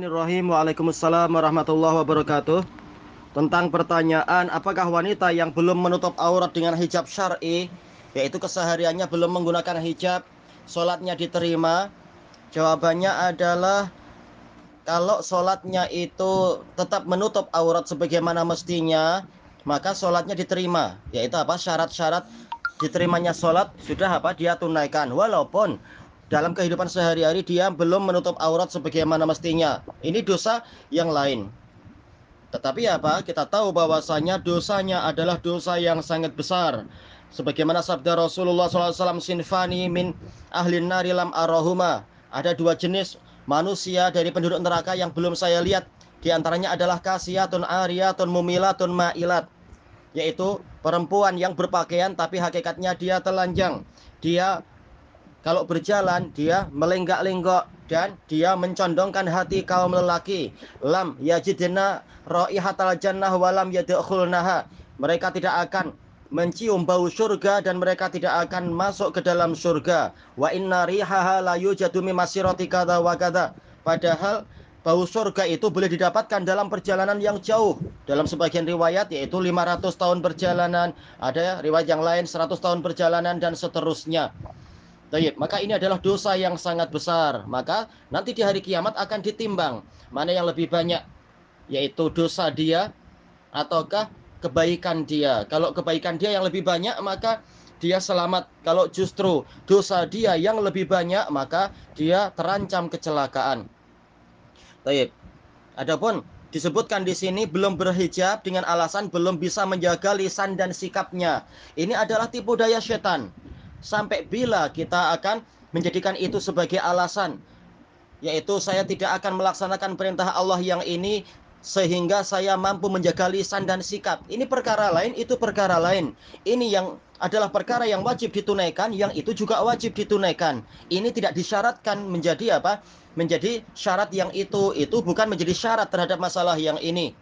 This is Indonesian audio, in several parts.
Bismillahirrahmanirrahim. Waalaikumsalam warahmatullahi wabarakatuh. Tentang pertanyaan apakah wanita yang belum menutup aurat dengan hijab syar'i, yaitu kesehariannya belum menggunakan hijab, sholatnya diterima? Jawabannya adalah kalau sholatnya itu tetap menutup aurat sebagaimana mestinya, maka sholatnya diterima. Yaitu apa? Syarat-syarat diterimanya sholat sudah apa? Dia tunaikan. Walaupun dalam kehidupan sehari-hari dia belum menutup aurat sebagaimana mestinya. Ini dosa yang lain. Tetapi apa? Kita tahu bahwasanya dosanya adalah dosa yang sangat besar. Sebagaimana sabda Rasulullah SAW, sinfani min ahlin nari lam arahuma. Ada dua jenis manusia dari penduduk neraka yang belum saya lihat. Di antaranya adalah kasiyatun ariyatun mumilatun ma'ilat. Yaitu perempuan yang berpakaian tapi hakikatnya dia telanjang. Dia kalau berjalan dia melenggak-lenggok dan dia mencondongkan hati kaum lelaki. Lam yajidna raihatal jannah walam yadkhulnaha. Mereka tidak akan mencium bau surga dan mereka tidak akan masuk ke dalam surga. Wa inna rihaha la yujadu wa kadza. Padahal bau surga itu boleh didapatkan dalam perjalanan yang jauh. Dalam sebagian riwayat yaitu 500 tahun perjalanan, ada riwayat yang lain 100 tahun perjalanan dan seterusnya. Tayyip, maka ini adalah dosa yang sangat besar. Maka nanti di hari kiamat akan ditimbang mana yang lebih banyak yaitu dosa dia ataukah kebaikan dia. Kalau kebaikan dia yang lebih banyak maka dia selamat. Kalau justru dosa dia yang lebih banyak maka dia terancam kecelakaan. Tayyip. Adapun disebutkan di sini belum berhijab dengan alasan belum bisa menjaga lisan dan sikapnya. Ini adalah tipu daya setan sampai bila kita akan menjadikan itu sebagai alasan yaitu saya tidak akan melaksanakan perintah Allah yang ini sehingga saya mampu menjaga lisan dan sikap. Ini perkara lain, itu perkara lain. Ini yang adalah perkara yang wajib ditunaikan, yang itu juga wajib ditunaikan. Ini tidak disyaratkan menjadi apa? Menjadi syarat yang itu, itu bukan menjadi syarat terhadap masalah yang ini.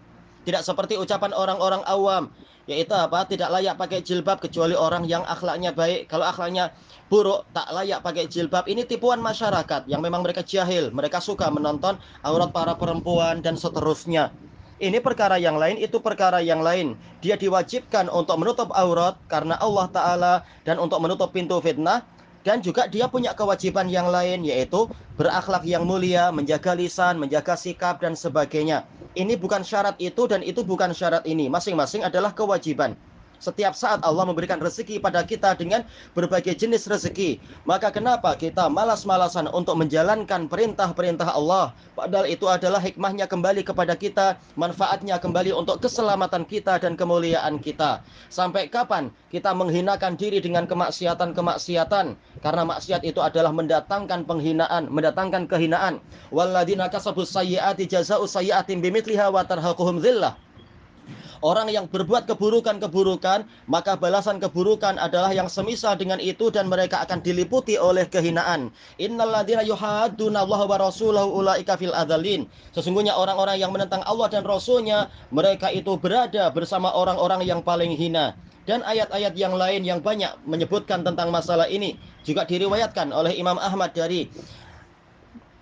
Tidak seperti ucapan orang-orang awam yaitu apa? Tidak layak pakai jilbab kecuali orang yang akhlaknya baik. Kalau akhlaknya buruk tak layak pakai jilbab. Ini tipuan masyarakat yang memang mereka jahil. Mereka suka menonton aurat para perempuan dan seterusnya. Ini perkara yang lain itu perkara yang lain. Dia diwajibkan untuk menutup aurat karena Allah taala dan untuk menutup pintu fitnah. Dan juga dia punya kewajiban yang lain yaitu berakhlak yang mulia, menjaga lisan, menjaga sikap dan sebagainya. Ini bukan syarat itu dan itu bukan syarat ini. Masing-masing adalah kewajiban. Setiap saat Allah memberikan rezeki pada kita dengan berbagai jenis rezeki. Maka kenapa kita malas-malasan untuk menjalankan perintah-perintah Allah? Padahal itu adalah hikmahnya kembali kepada kita, manfaatnya kembali untuk keselamatan kita dan kemuliaan kita. Sampai kapan kita menghinakan diri dengan kemaksiatan-kemaksiatan? Karena maksiat itu adalah mendatangkan penghinaan, mendatangkan kehinaan. Walladzina kasabus sayyiati jazaa'u sayyi'atin bimitliha wa tarhaquhum. Orang yang berbuat keburukan-keburukan, maka balasan keburukan adalah yang semisal dengan itu dan mereka akan diliputi oleh kehinaan. Innalladzina yuhadduna rasulahu ulaika fil adzalin. Sesungguhnya orang-orang yang menentang Allah dan Rasulnya, mereka itu berada bersama orang-orang yang paling hina. Dan ayat-ayat yang lain yang banyak menyebutkan tentang masalah ini juga diriwayatkan oleh Imam Ahmad dari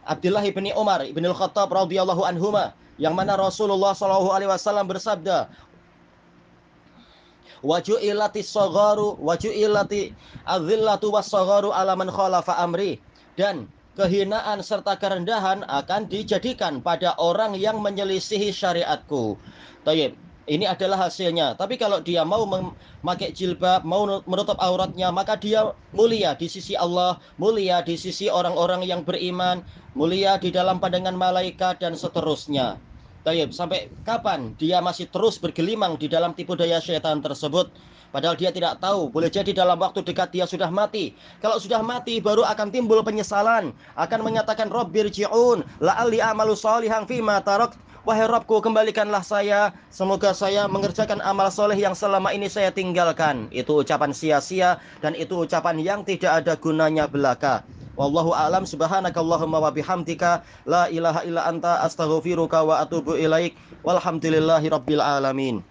Abdullah bin Umar bin Al-Khattab radhiyallahu anhuma yang mana Rasulullah Shallallahu alaihi wasallam bersabda waju'ilati sagharu waju'ilati adzillatu was-sagharu ala man khalafa amri dan kehinaan serta kerendahan akan dijadikan pada orang yang menyelisihi syariatku. Tayyib. Ini adalah hasilnya. Tapi kalau dia mau memakai jilbab, mau menutup auratnya, maka dia mulia di sisi Allah, mulia di sisi orang-orang yang beriman, mulia di dalam pandangan malaikat dan seterusnya. Tayyib, sampai kapan dia masih terus bergelimang di dalam tipu daya syaitan tersebut? Padahal dia tidak tahu, boleh jadi dalam waktu dekat dia sudah mati. Kalau sudah mati baru akan timbul penyesalan, akan menyatakan Rabbir ji'un, la'alli amalu salihan fima tarak. Wahai Rabbku, kembalikanlah saya. Semoga saya mengerjakan amal soleh yang selama ini saya tinggalkan. Itu ucapan sia-sia dan itu ucapan yang tidak ada gunanya belaka. Wallahu a'lam subhanakallahumma wa bihamdika la ilaha illa anta astaghfiruka wa atubu ilaik walhamdulillahi rabbil alamin.